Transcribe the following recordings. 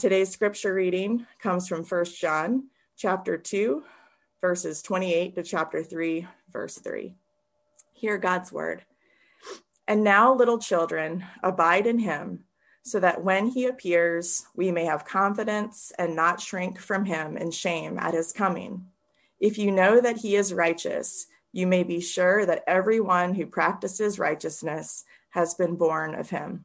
Today's scripture reading comes from 1 John chapter 2, verses 28 to chapter 3, verse 3. Hear God's word. And now, little children, abide in him, so that when he appears, we may have confidence and not shrink from him in shame at his coming. If you know that he is righteous, you may be sure that everyone who practices righteousness has been born of him.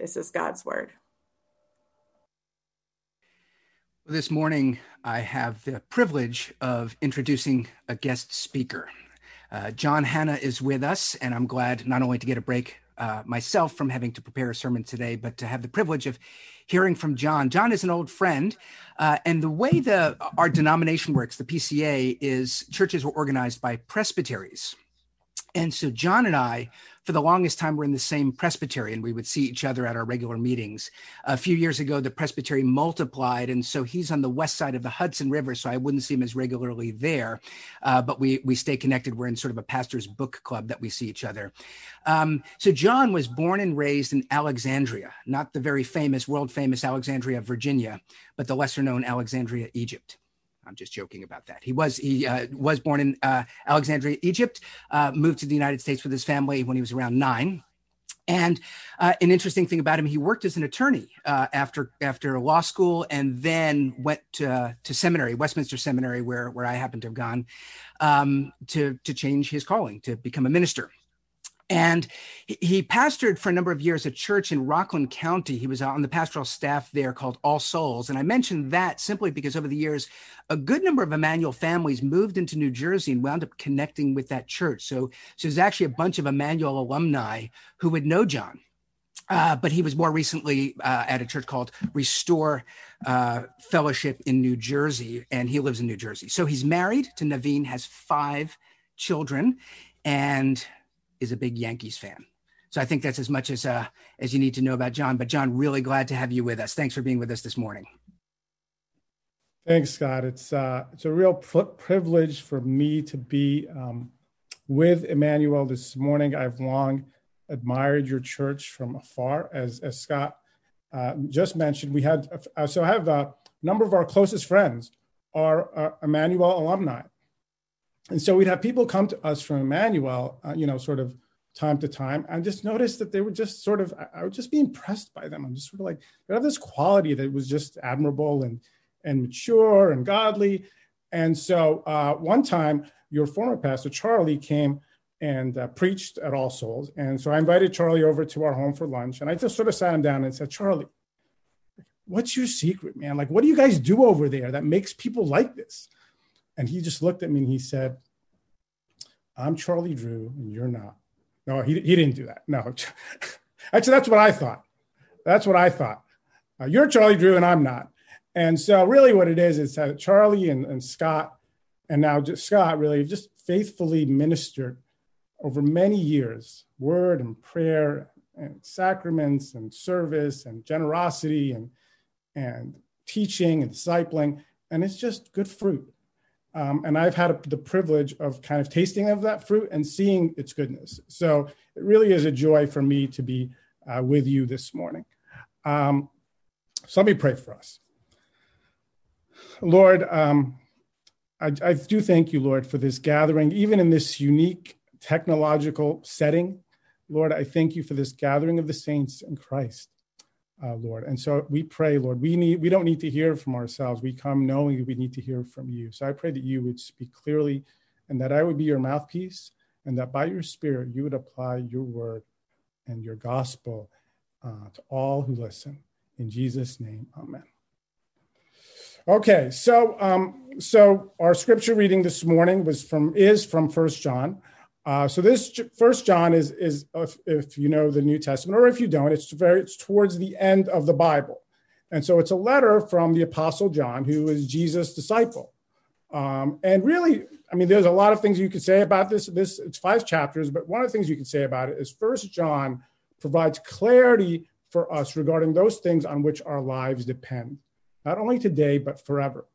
This is God's word. This morning, I have the privilege of introducing a guest speaker. Uh, John Hanna is with us, and I'm glad not only to get a break uh, myself from having to prepare a sermon today, but to have the privilege of hearing from John. John is an old friend, uh, and the way the our denomination works, the PCA, is churches were organized by presbyteries. And so John and I, for the longest time, were in the same presbytery and we would see each other at our regular meetings. A few years ago, the presbytery multiplied. And so he's on the west side of the Hudson River. So I wouldn't see him as regularly there. Uh, but we, we stay connected. We're in sort of a pastor's book club that we see each other. Um, so John was born and raised in Alexandria, not the very famous, world famous Alexandria, Virginia, but the lesser known Alexandria, Egypt. I'm just joking about that. He was he uh, was born in uh, Alexandria, Egypt. Uh, moved to the United States with his family when he was around nine. And uh, an interesting thing about him, he worked as an attorney uh, after after law school, and then went to, to seminary, Westminster Seminary, where where I happened to have gone, um, to to change his calling to become a minister. And he pastored for a number of years a church in Rockland County. He was on the pastoral staff there called All Souls. And I mentioned that simply because over the years, a good number of Emmanuel families moved into New Jersey and wound up connecting with that church. So, so there's actually a bunch of Emmanuel alumni who would know John. Uh, but he was more recently uh, at a church called Restore uh, Fellowship in New Jersey, and he lives in New Jersey. So he's married to Naveen, has five children, and is a big Yankees fan. So I think that's as much as uh, as you need to know about John. But John, really glad to have you with us. Thanks for being with us this morning. Thanks, Scott. It's uh, it's a real pr- privilege for me to be um, with Emmanuel this morning. I've long admired your church from afar, as as Scott uh, just mentioned. We had uh, so I have a number of our closest friends are, are Emmanuel alumni, and so we'd have people come to us from Emmanuel, uh, you know, sort of time to time. I just noticed that they were just sort of, I would just be impressed by them. I'm just sort of like, they have this quality that was just admirable and, and mature and godly. And so uh, one time, your former pastor, Charlie, came and uh, preached at All Souls. And so I invited Charlie over to our home for lunch. And I just sort of sat him down and said, Charlie, what's your secret, man? Like, what do you guys do over there that makes people like this? And he just looked at me and he said, I'm Charlie Drew and you're not. No, he, he didn't do that. No. Actually, that's what I thought. That's what I thought. Uh, you're Charlie Drew and I'm not. And so, really, what it is is that Charlie and, and Scott, and now just Scott, really just faithfully ministered over many years word and prayer and sacraments and service and generosity and, and teaching and discipling. And it's just good fruit. Um, and I've had a, the privilege of kind of tasting of that fruit and seeing its goodness. So it really is a joy for me to be uh, with you this morning. Um, so let me pray for us. Lord, um, I, I do thank you, Lord, for this gathering, even in this unique technological setting. Lord, I thank you for this gathering of the saints in Christ uh, Lord. And so we pray, Lord, we need we don't need to hear from ourselves. We come knowing we need to hear from you. So I pray that you would speak clearly and that I would be your mouthpiece and that by your spirit you would apply your word and your gospel uh, to all who listen. In Jesus' name, amen. Okay, so um, so our scripture reading this morning was from is from First John. Uh, so this First John is is if, if, you know the New Testament, or if you don't, it's very it's towards the end of the Bible. And so it's a letter from the Apostle John, who is Jesus' disciple. Um, and really, I mean, there's a lot of things you could say about this. This it's five chapters, but one of the things you can say about it is First John provides clarity for us regarding those things on which our lives depend, not only today but forever.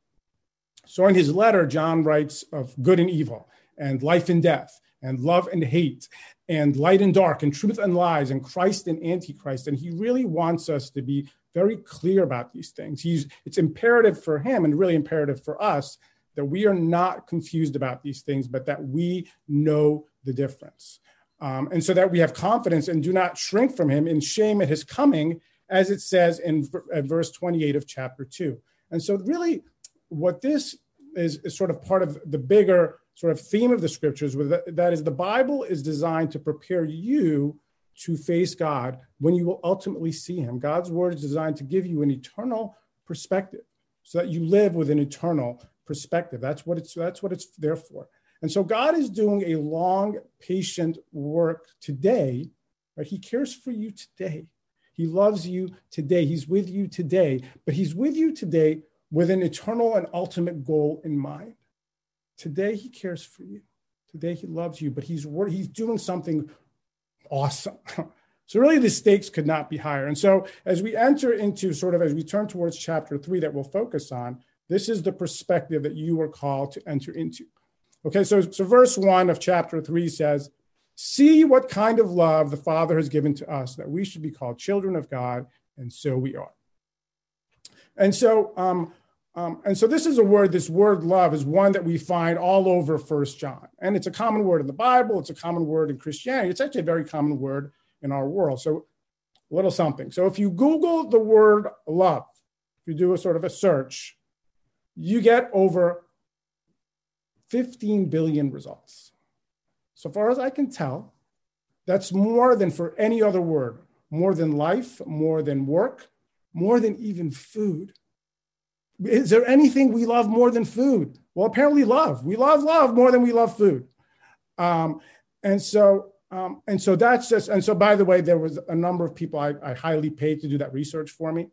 So in his letter, John writes of good and evil, and life and death, and love and hate, and light and dark, and truth and lies, and Christ and Antichrist. And he really wants us to be very clear about these things. He's, it's imperative for him and really imperative for us that we are not confused about these things, but that we know the difference. Um, and so that we have confidence and do not shrink from him in shame at his coming, as it says in verse 28 of chapter 2. And so, really, what this is, is sort of part of the bigger sort of theme of the scriptures, with that is the Bible is designed to prepare you to face God when you will ultimately see him. God's word is designed to give you an eternal perspective so that you live with an eternal perspective. That's what it's that's what it's there for. And so God is doing a long, patient work today, right? He cares for you today. He loves you today. He's with you today, but he's with you today with an eternal and ultimate goal in mind. Today he cares for you. Today he loves you, but he's he's doing something awesome. so really the stakes could not be higher. And so as we enter into sort of as we turn towards chapter 3 that we'll focus on, this is the perspective that you are called to enter into. Okay, so, so verse 1 of chapter 3 says, See what kind of love the Father has given to us, that we should be called children of God, and so we are. And so, um, um, and so this is a word, this word love is one that we find all over First John. And it's a common word in the Bible, it's a common word in Christianity, it's actually a very common word in our world. So a little something. So if you Google the word love, if you do a sort of a search, you get over 15 billion results. So far as I can tell, that's more than for any other word, more than life, more than work, more than even food. Is there anything we love more than food? Well, apparently, love. We love love more than we love food. Um, and so, um, and so that's just. And so, by the way, there was a number of people I, I highly paid to do that research for me.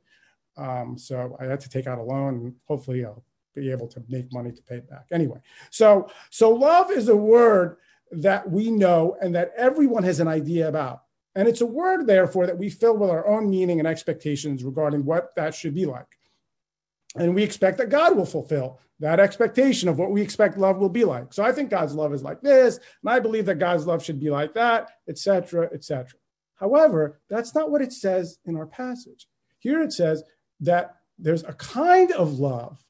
Um, so I had to take out a loan, and hopefully, I'll be able to make money to pay it back. Anyway, so so love is a word that we know and that everyone has an idea about. And it's a word, therefore, that we fill with our own meaning and expectations regarding what that should be like. And we expect that God will fulfill that expectation of what we expect love will be like. So I think God's love is like this, and I believe that God's love should be like that, etc., etc. However, that's not what it says in our passage. Here it says that there's a kind of love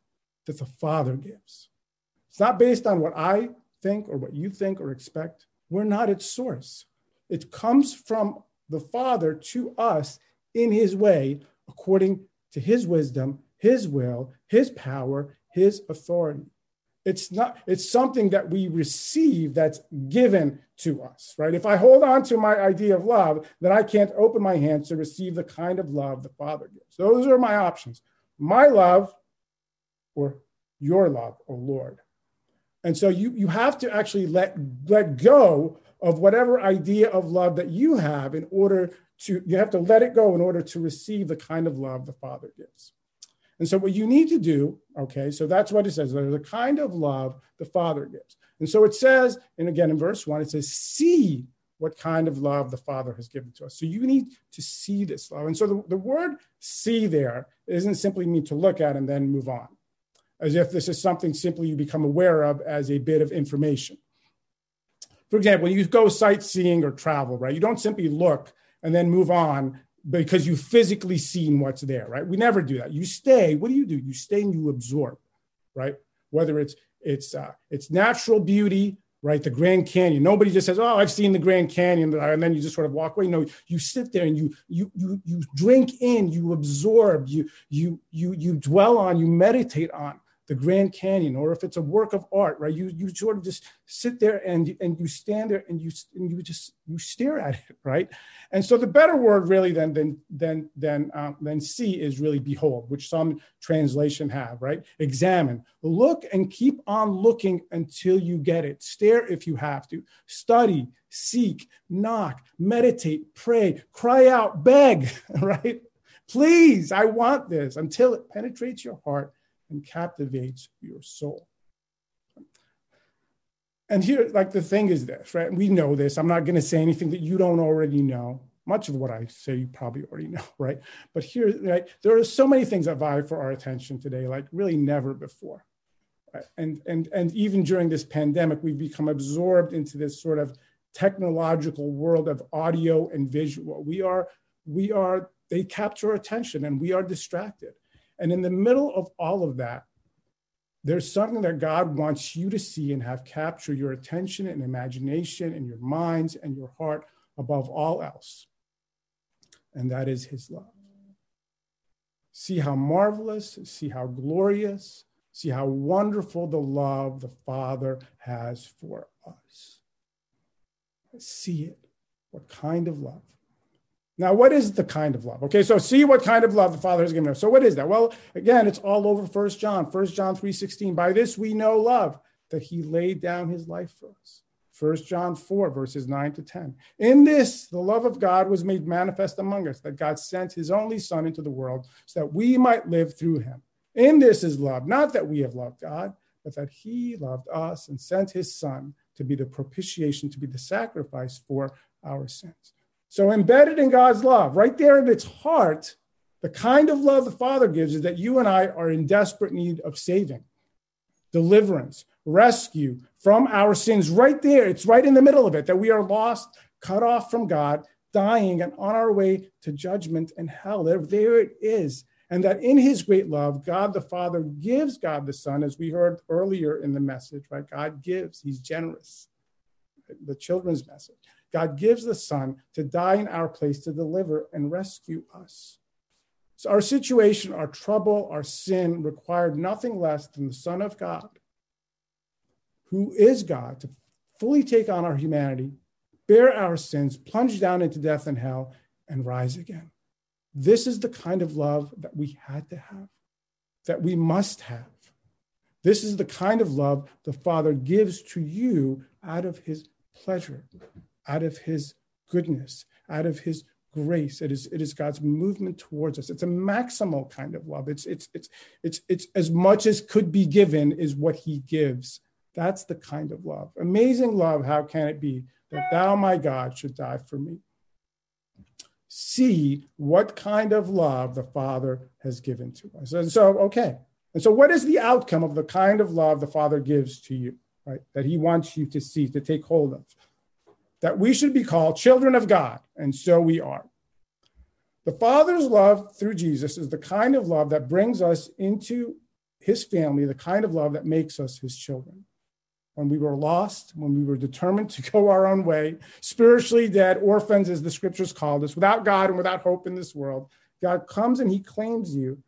that the Father gives. It's not based on what I think or what you think or expect. We're not its source. It comes from the Father to us in His way, according to His wisdom, His will, His power, His authority. It's not, it's something that we receive that's given to us, right? If I hold on to my idea of love, then I can't open my hands to receive the kind of love the Father gives. Those are my options. My love or your love, O Lord. And so you, you have to actually let, let go of whatever idea of love that you have in order to, you have to let it go in order to receive the kind of love the Father gives. And so what you need to do, okay, so that's what it says, there's the kind of love the Father gives. And so it says, and again in verse one, it says, see what kind of love the Father has given to us. So you need to see this love. And so the, the word see there isn't simply mean to look at and then move on as if this is something simply you become aware of as a bit of information. For example, when you go sightseeing or travel, right, you don't simply look and then move on because you've physically seen what's there, right? We never do that. You stay. What do you do? You stay and you absorb, right? Whether it's it's uh, it's natural beauty, right? The Grand Canyon. Nobody just says, "Oh, I've seen the Grand Canyon," and then you just sort of walk away. No, you sit there and you you you you drink in, you absorb, you you you you dwell on, you meditate on the Grand Canyon, or if it's a work of art, right? You you sort of just sit there and and you stand there and you and you just you stare at it, right? And so the better word really than than than than um, than see is really behold, which some translation have, right? Examine, look, and keep on looking until you get it. Stare if you have to. Study, seek, knock, meditate, pray, cry out, beg, right? Please, I want this until it penetrates your heart and captivates your soul. And here, like the thing is this, right? We know this. I'm not going to say anything that you don't already know. Much of what I say, you probably already know, right? But here, right, there are so many things that vie for our attention today, like really never before. Right? And and and even during this pandemic, we've become absorbed into this sort of technological world of audio and visual. We are we are they capture attention, and we are distracted. And in the middle of all of that, there's something that God wants you to see and have capture your attention and imagination and your minds and your heart above all else. And that is his love. See how marvelous, see how glorious, see how wonderful the love the Father has for us. See it. What kind of love? Now, what is the kind of love? Okay, so see what kind of love the Father has given us. So what is that? Well, again, it's all over First John. First John 3:16. By this we know love, that he laid down his life for us. First John 4, verses 9 to 10. In this, the love of God was made manifest among us, that God sent his only Son into the world so that we might live through him. In this is love, not that we have loved God, but that he loved us and sent his Son to be the propitiation, to be the sacrifice for our sins. So, embedded in God's love, right there in its heart, the kind of love the Father gives is that you and I are in desperate need of saving, deliverance, rescue from our sins. Right there, it's right in the middle of it that we are lost, cut off from God, dying, and on our way to judgment and hell. There, there it is. And that in his great love, God the Father gives God the Son, as we heard earlier in the message, right? God gives, he's generous. The children's message. God gives the Son to die in our place to deliver and rescue us. So our situation, our trouble, our sin required nothing less than the Son of God, who is God, to fully take on our humanity, bear our sins, plunge down into death and hell, and rise again. This is the kind of love that we had to have, that we must have. This is the kind of love the Father gives to you out of his pleasure out of his goodness, out of his grace. It is, it is God's movement towards us. It's a maximal kind of love. It's, it's, it's, it's, it's as much as could be given is what he gives. That's the kind of love. Amazing love. How can it be that thou, my God, should die for me? See what kind of love the Father has given to us. And so, okay. And so, what is the outcome of the kind of love the Father gives to you, right? That he wants you to see, to take hold of? That we should be called children of God, and so we are. The Father's love through Jesus is the kind of love that brings us into his family, the kind of love that makes us his children. When we were lost, when we were determined to go our own way, spiritually dead, orphans, as the scriptures called us, without God and without hope in this world, God comes and he claims you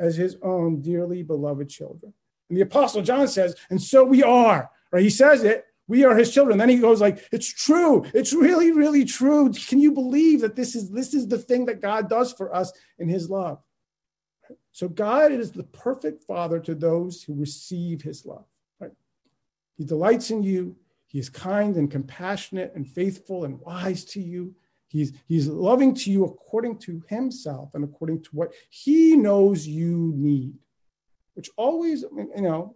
as his own dearly beloved children. And the Apostle John says, and so we are. Right? He says it we are his children. Then he goes like it's true. It's really really true. Can you believe that this is this is the thing that god does for us in his love? So god is the perfect father to those who receive his love right? He delights in you. He is kind and compassionate and faithful and wise to you. He's he's loving to you according to himself and according to what he knows you need which always you know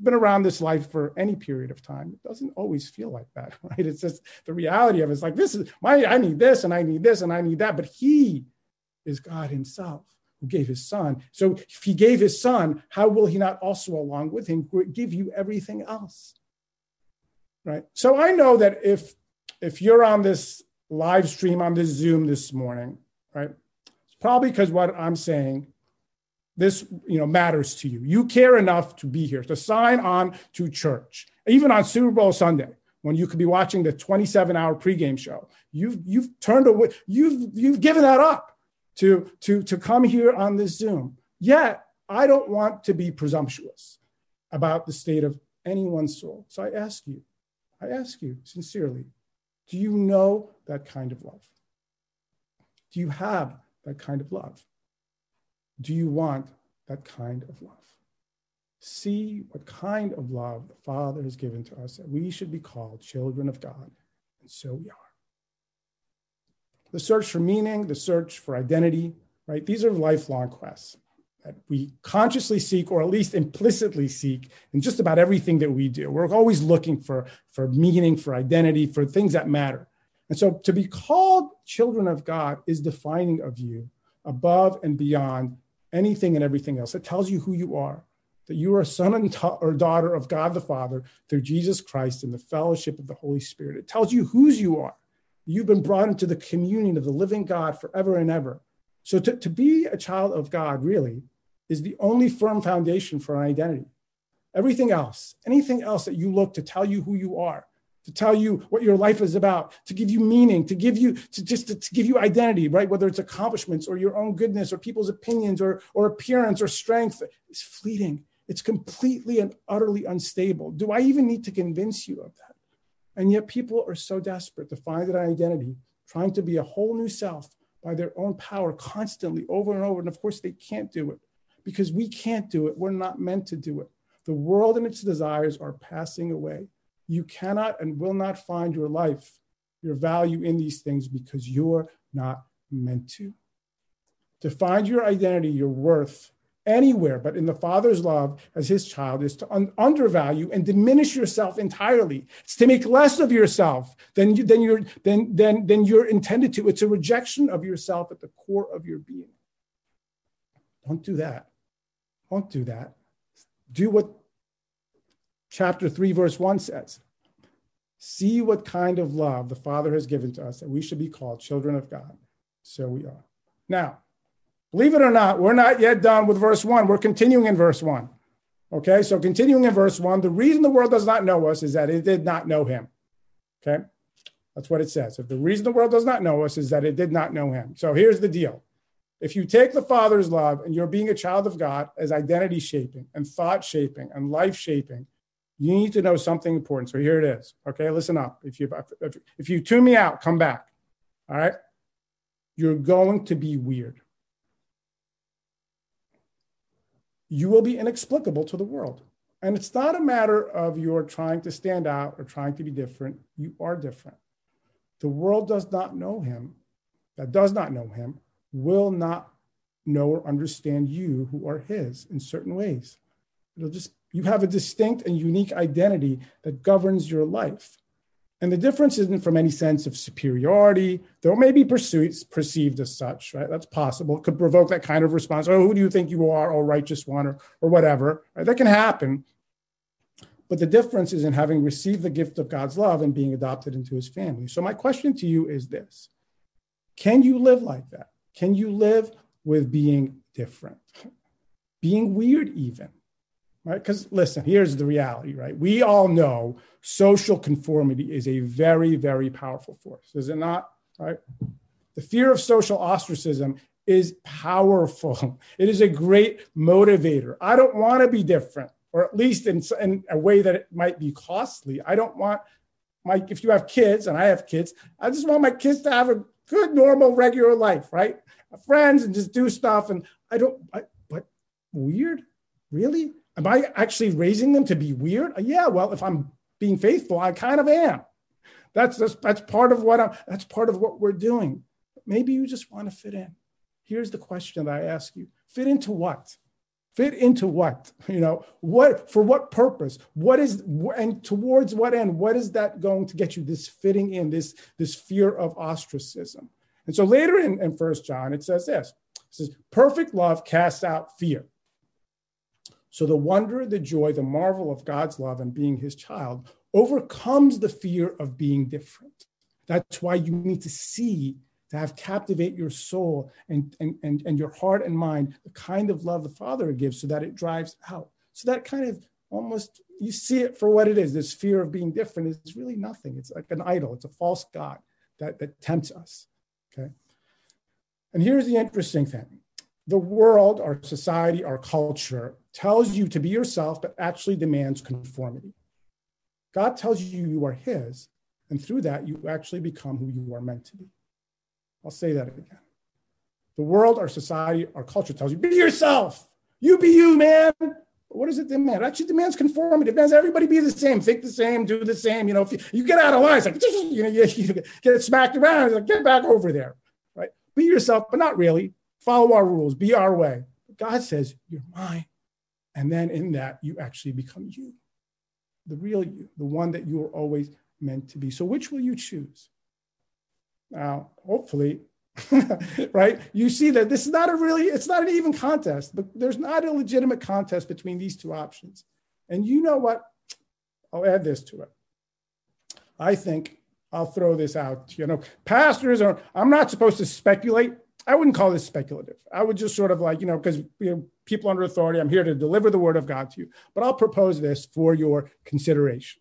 been around this life for any period of time, it doesn't always feel like that, right? It's just the reality of it. It's like this is my I need this and I need this and I need that. But he is God Himself who gave his son. So if he gave his son, how will he not also along with him give you everything else? Right. So I know that if if you're on this live stream on this Zoom this morning, right? It's probably because what I'm saying this you know matters to you. You care enough to be here to sign on to church. Even on super bowl sunday when you could be watching the 27 hour pregame show you've you've turned away you've you've given that up to to to come here on this zoom. Yet i don't want to be presumptuous about the state of anyone's soul. So i ask you i ask you sincerely do you know that kind of love? Do you have that kind of love do you want that kind of love? See what kind of love the Father has given to us that we should be called children of God, and so we are. The search for meaning, the search for identity, right? These are lifelong quests that we consciously seek or at least implicitly seek in just about everything that we do. We're always looking for, for meaning, for identity, for things that matter. And so to be called children of God is defining of you above and beyond anything and everything else. It tells you who you are, that you are a son and or daughter of God the Father through Jesus Christ in the fellowship of the Holy Spirit. It tells you whose you are. You've been brought into the communion of the living God forever and ever. So to, to be a child of God really is the only firm foundation for an identity. Everything else, anything else that you look to tell you who you are, to tell you what your life is about, to give you meaning, to give you to just to, to, give you identity, right? Whether it's accomplishments or your own goodness or people's opinions or or appearance or strength, is fleeting. It's completely and utterly unstable. Do I even need to convince you of that? And yet people are so desperate to find an identity, trying to be a whole new self by their own power constantly over and over. And of course, they can't do it because we can't do it. We're not meant to do it. The world and its desires are passing away. You cannot and will not find your life, your value in these things because you're not meant to. To find your identity, your worth anywhere but in the Father's love as his child is to un- undervalue and diminish yourself entirely. It's to make less of yourself than, you, than, you're, than, than, than you're intended to. It's a rejection of yourself at the core of your being. Don't do that. Don't do that. Do what chapter 3, verse 1 says See what kind of love the Father has given to us that we should be called children of God. So we are. Now, believe it or not, we're not yet done with verse 1. We're continuing in verse 1. Okay, so continuing in verse 1, the reason the world does not know us is that it did not know him. Okay, that's what it says. If the reason the world does not know us is that it did not know him. So here's the deal if you take the Father's love and you're being a child of God as identity shaping and thought shaping and life shaping, you need to know something important. So here it is. Okay, listen up. If you if, if you tune me out, come back. All right, you're going to be weird. You will be inexplicable to the world. And it's not a matter of you're trying to stand out or trying to be different. You are different. The world does not know him, that does not know him, will not know or understand you who are his in certain ways. It'll just you have a distinct and unique identity that governs your life. And the difference isn't from any sense of superiority, though it may be pursued, perceived as such, right? That's possible. It could provoke that kind of response. Oh, who do you think you are? Oh, righteous one, or, or whatever. Right? That can happen. But the difference is in having received the gift of God's love and being adopted into his family. So, my question to you is this Can you live like that? Can you live with being different? Being weird, even right? Because listen, here's the reality, right? We all know social conformity is a very, very powerful force, is it not? Right? The fear of social ostracism is powerful. It is a great motivator. I don't want to be different, or at least in, in a way that it might be costly. I don't want my, if you have kids, and I have kids, I just want my kids to have a good, normal, regular life, right? Friends and just do stuff. And I don't, I, but weird? Really? Am I actually raising them to be weird? Uh, yeah, well, if I'm being faithful, I kind of am. That's, that's, that's part of what I'm, that's part of what we're doing. Maybe you just want to fit in. Here's the question that I ask you fit into what? Fit into what? You know, what for what purpose? What is and towards what end? What is that going to get you? This fitting in, this, this fear of ostracism. And so later in, in First John, it says this: it says, perfect love casts out fear. So the wonder, the joy, the marvel of God's love and being his child overcomes the fear of being different. That's why you need to see, to have captivate your soul and, and, and, and your heart and mind, the kind of love the Father gives so that it drives out. So that kind of almost, you see it for what it is. This fear of being different is really nothing. It's like an idol, it's a false God that, that tempts us. Okay. And here's the interesting thing the world, our society, our culture tells you to be yourself, but actually demands conformity. God tells you you are His, and through that, you actually become who you are meant to be. I'll say that again. The world, our society, our culture tells you, be yourself. You be you, man. What does it demand? It actually demands conformity. It demands everybody be the same, think the same, do the same. You know, if you, you get out of line, it's like, you know, you, you get smacked around, like, get back over there, right? Be yourself, but not really. Follow our rules, be our way. God says, You're mine. And then in that, you actually become you, the real you, the one that you were always meant to be. So, which will you choose? Now, hopefully, right? You see that this is not a really, it's not an even contest, but there's not a legitimate contest between these two options. And you know what? I'll add this to it. I think I'll throw this out. You know, pastors are, I'm not supposed to speculate. I wouldn't call this speculative. I would just sort of like, you know, because you know, people under authority, I'm here to deliver the word of God to you. But I'll propose this for your consideration.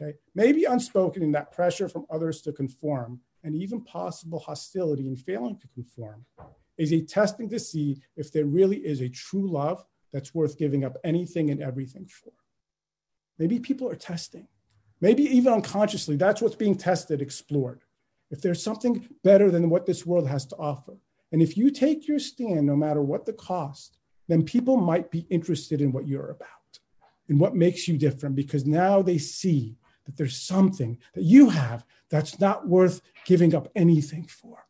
Okay. Maybe unspoken in that pressure from others to conform and even possible hostility in failing to conform is a testing to see if there really is a true love that's worth giving up anything and everything for. Maybe people are testing. Maybe even unconsciously, that's what's being tested, explored. If there's something better than what this world has to offer. And if you take your stand, no matter what the cost, then people might be interested in what you're about and what makes you different because now they see that there's something that you have that's not worth giving up anything for.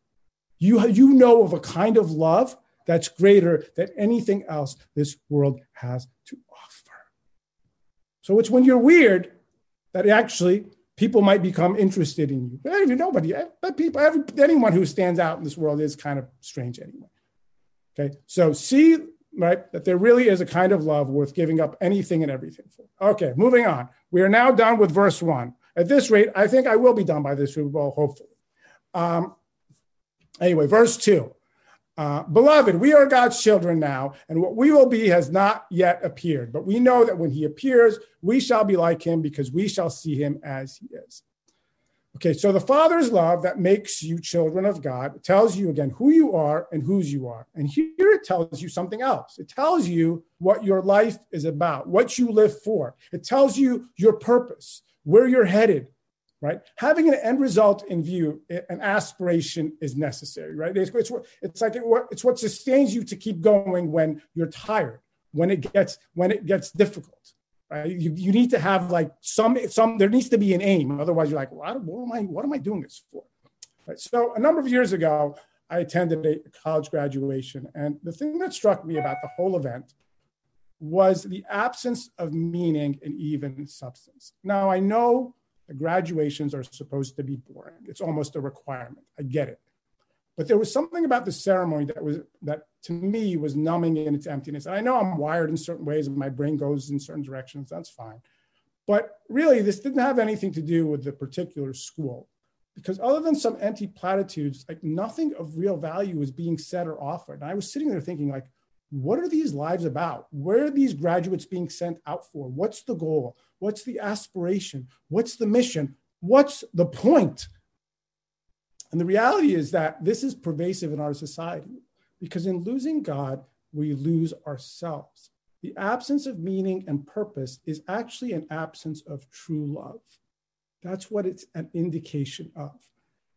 You, you know of a kind of love that's greater than anything else this world has to offer. So it's when you're weird that actually people might become interested in you. But nobody, but people, every, anyone who stands out in this world is kind of strange anyway. Okay, so see, right, that there really is a kind of love worth giving up anything and everything for. Okay, moving on. We are now done with verse one. At this rate, I think I will be done by this Super Bowl, hopefully. Um, anyway, verse two. Uh, Beloved, we are God's children now, and what we will be has not yet appeared. But we know that when he appears, we shall be like him because we shall see him as he is. Okay, so the Father's love that makes you children of God tells you again who you are and whose you are. And here it tells you something else. It tells you what your life is about, what you live for. It tells you your purpose, where you're headed, right? Having an end result in view, an aspiration is necessary, right? It's, it's, it's like it, it's what sustains you to keep going when you're tired, when it gets when it gets difficult, right? You, you need to have like some some there needs to be an aim, otherwise you're like, what, what am I what am I doing this for? Right? So a number of years ago, I attended a college graduation, and the thing that struck me about the whole event was the absence of meaning and even substance. Now I know graduations are supposed to be boring. It's almost a requirement. I get it. But there was something about the ceremony that was that to me was numbing in its emptiness. And I know I'm wired in certain ways and my brain goes in certain directions. That's fine. But really, this didn't have anything to do with the particular school. Because other than some empty platitudes, like nothing of real value was being said or offered. And I was sitting there thinking, like, what are these lives about? Where are these graduates being sent out for? What's the goal? What's the aspiration? What's the mission? What's the point? And the reality is that this is pervasive in our society because in losing God, we lose ourselves. The absence of meaning and purpose is actually an absence of true love. That's what it's an indication of.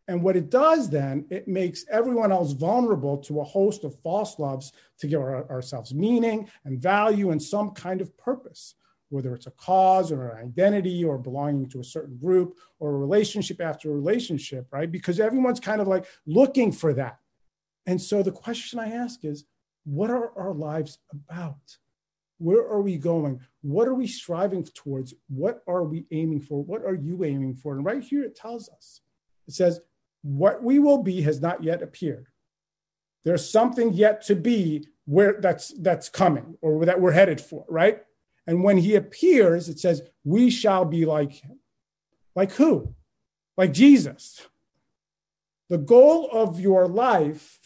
And what it does then, it makes everyone else vulnerable to a host of false loves to give our, ourselves meaning and value and some kind of purpose, whether it's a cause or an identity or belonging to a certain group or a relationship after a relationship, right? Because everyone's kind of like looking for that. And so the question I ask is what are our lives about? Where are we going? What are we striving towards? What are we aiming for? What are you aiming for? And right here it tells us it says, what we will be has not yet appeared. There's something yet to be where that's that's coming or that we're headed for, right? And when he appears, it says, we shall be like him. Like who? Like Jesus. The goal of your life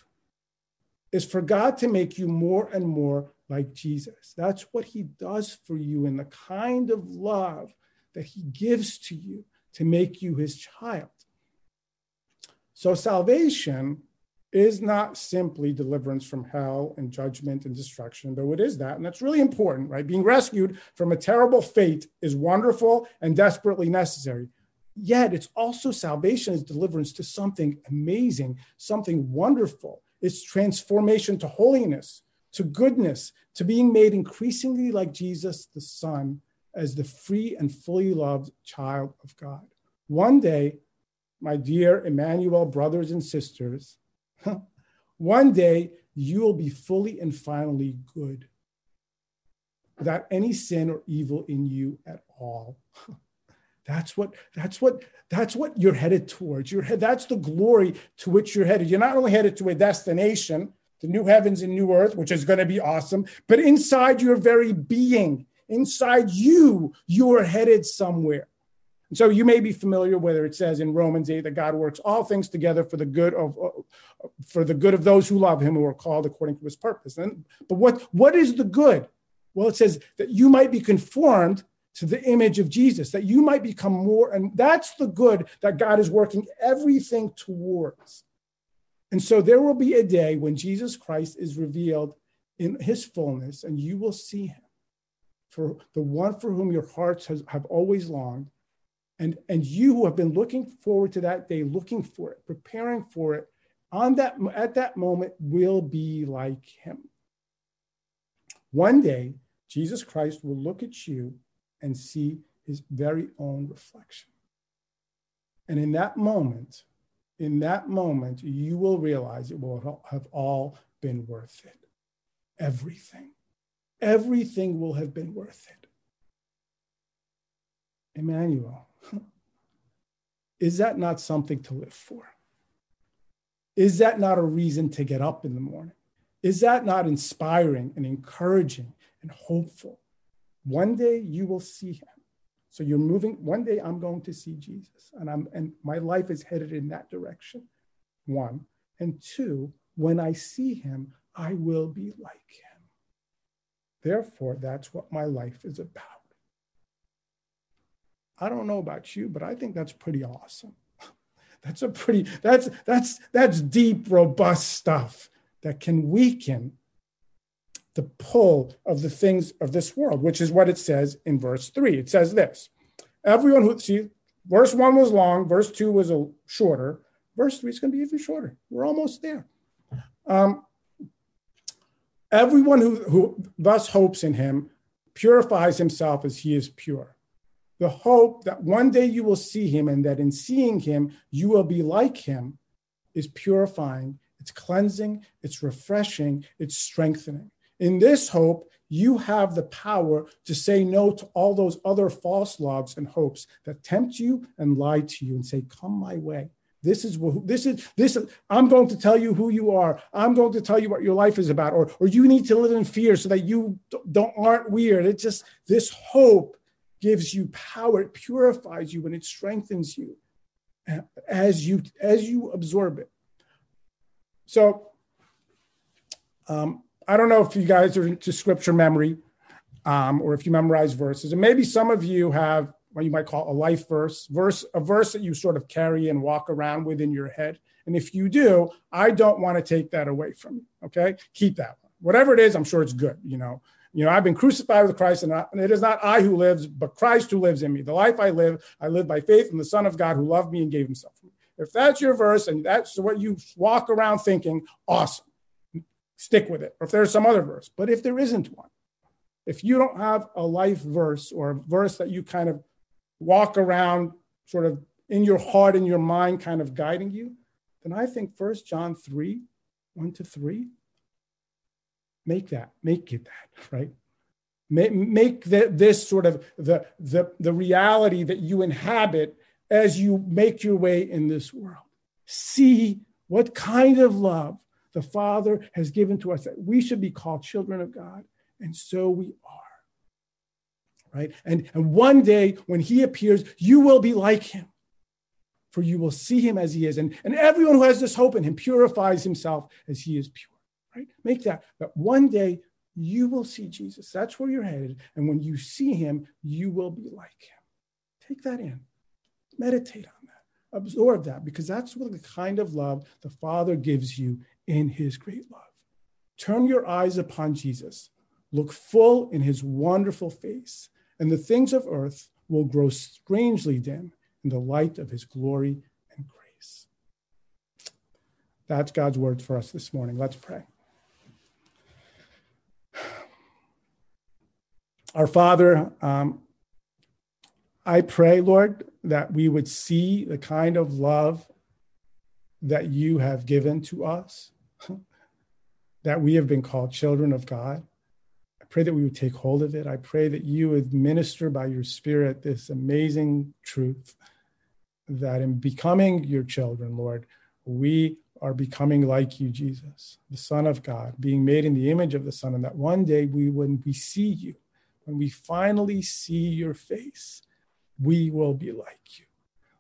is for God to make you more and more like Jesus. That's what he does for you in the kind of love that he gives to you to make you his child. So salvation is not simply deliverance from hell and judgment and destruction, though it is that. And that's really important, right? Being rescued from a terrible fate is wonderful and desperately necessary. Yet it's also salvation is deliverance to something amazing, something wonderful. It's transformation to holiness, to goodness, to being made increasingly like Jesus the Son as the free and fully loved child of God. One day, my dear Emmanuel brothers and sisters, One day you will be fully and finally good without any sin or evil in you at all. That's what that's what that's what you're headed towards. You're that's the glory to which you're headed. You're not only headed to a destination, the new heavens and new earth, which is going to be awesome, but inside your very being, inside you, you are headed somewhere. And so you may be familiar whether it says in Romans 8 that God works all things together for the good of uh, for the good of those who love him who are called according to his purpose. And but what what is the good? Well, it says that you might be conformed to the image of Jesus, that you might become more, and that's the good that God is working everything towards. And so there will be a day when Jesus Christ is revealed in his fullness, and you will see him for the one for whom your hearts has, have always longed. And, and you who have been looking forward to that day, looking for it, preparing for it, on that at that moment will be like him. One day, Jesus Christ will look at you and see his very own reflection. And in that moment, in that moment, you will realize it will have all been worth it. Everything. Everything will have been worth it. Emmanuel, is that not something to live for? Is that not a reason to get up in the morning? Is that not inspiring and encouraging and hopeful? One day you will see him. So you're moving. One day I'm going to see Jesus, and I'm and my life is headed in that direction. One and two, when I see him, I will be like him. Therefore, that's what my life is about. I don't know about you, but I think that's pretty awesome. That's a pretty that's that's that's deep, robust stuff that can weaken the pull of the things of this world, which is what it says in verse three. It says this everyone who, see, verse one was long, verse two was a shorter, verse three is going to be even shorter. We're almost there. Um, everyone who, who thus hopes in him purifies himself as he is pure. The hope that one day you will see him and that in seeing him you will be like him is purifying, it's cleansing, it's refreshing, it's strengthening. In this hope, you have the power to say no to all those other false loves and hopes that tempt you and lie to you and say, Come my way. This is this is this. Is, I'm going to tell you who you are. I'm going to tell you what your life is about, or or you need to live in fear so that you don't aren't weird. It just this hope gives you power. It purifies you and it strengthens you as you as you absorb it. So, um, I don't know if you guys are into scripture memory um, or if you memorize verses. And maybe some of you have what you might call a life verse, verse, a verse that you sort of carry and walk around with in your head. And if you do, I don't want to take that away from you. Okay. Keep that one. Whatever it is, I'm sure it's good. You know, you know, I've been crucified with Christ, and, I, and, it is not I who lives, but Christ who lives in me. The life I live, I live by faith in the Son of God who loved me and gave himself for me. If that's your verse and that's what you walk around thinking, awesome stick with it. Or if there's some other verse, but if there isn't one, if you don't have a life verse or a verse that you kind of walk around sort of in your heart and your mind kind of guiding you, then I think First John 3, 1 to 3, make that, make it that, right? Make, make the, this sort of the, the, the reality that you inhabit as you make your way in this world. See what kind of love the Father has given to us that we should be called children of God, and so we are. Right? And, and one day when he appears, you will be like him, for you will see him as he is. And, and everyone who has this hope in him purifies himself as he is pure. Right? Make that, that one day you will see Jesus. That's where you're headed. And when you see him, you will be like him. Take that in, meditate on that, absorb that, because that's what the kind of love the Father gives you in his great love. Turn your eyes upon Jesus. Look full in his wonderful face, and the things of earth will grow strangely dim in the light of his glory and grace. That's God's word for us this morning. Let's pray. Our Father, um, I pray, Lord, that we would see the kind of love that you have given to us that we have been called children of God. I pray that we would take hold of it. I pray that you would minister by your Spirit this amazing truth that in becoming your children, Lord, we are becoming like you, Jesus, the Son of God, being made in the image of the Son, and that one day we, when we see you, when we finally see your face, we will be like you.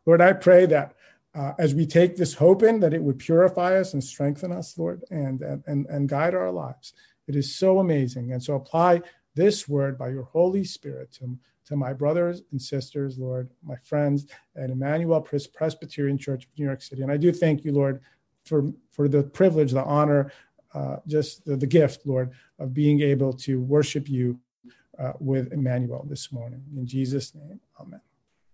Lord, I pray that uh, as we take this hope in, that it would purify us and strengthen us, Lord, and, and, and guide our lives. It is so amazing. And so apply this word by your Holy Spirit to, to my brothers and sisters, Lord, my friends at Emmanuel Presbyterian Church of New York City. And I do thank you, Lord, for, for the privilege, the honor, uh, just the, the, gift, Lord, of being able to worship you uh, with Emmanuel this morning. In Jesus' name, amen.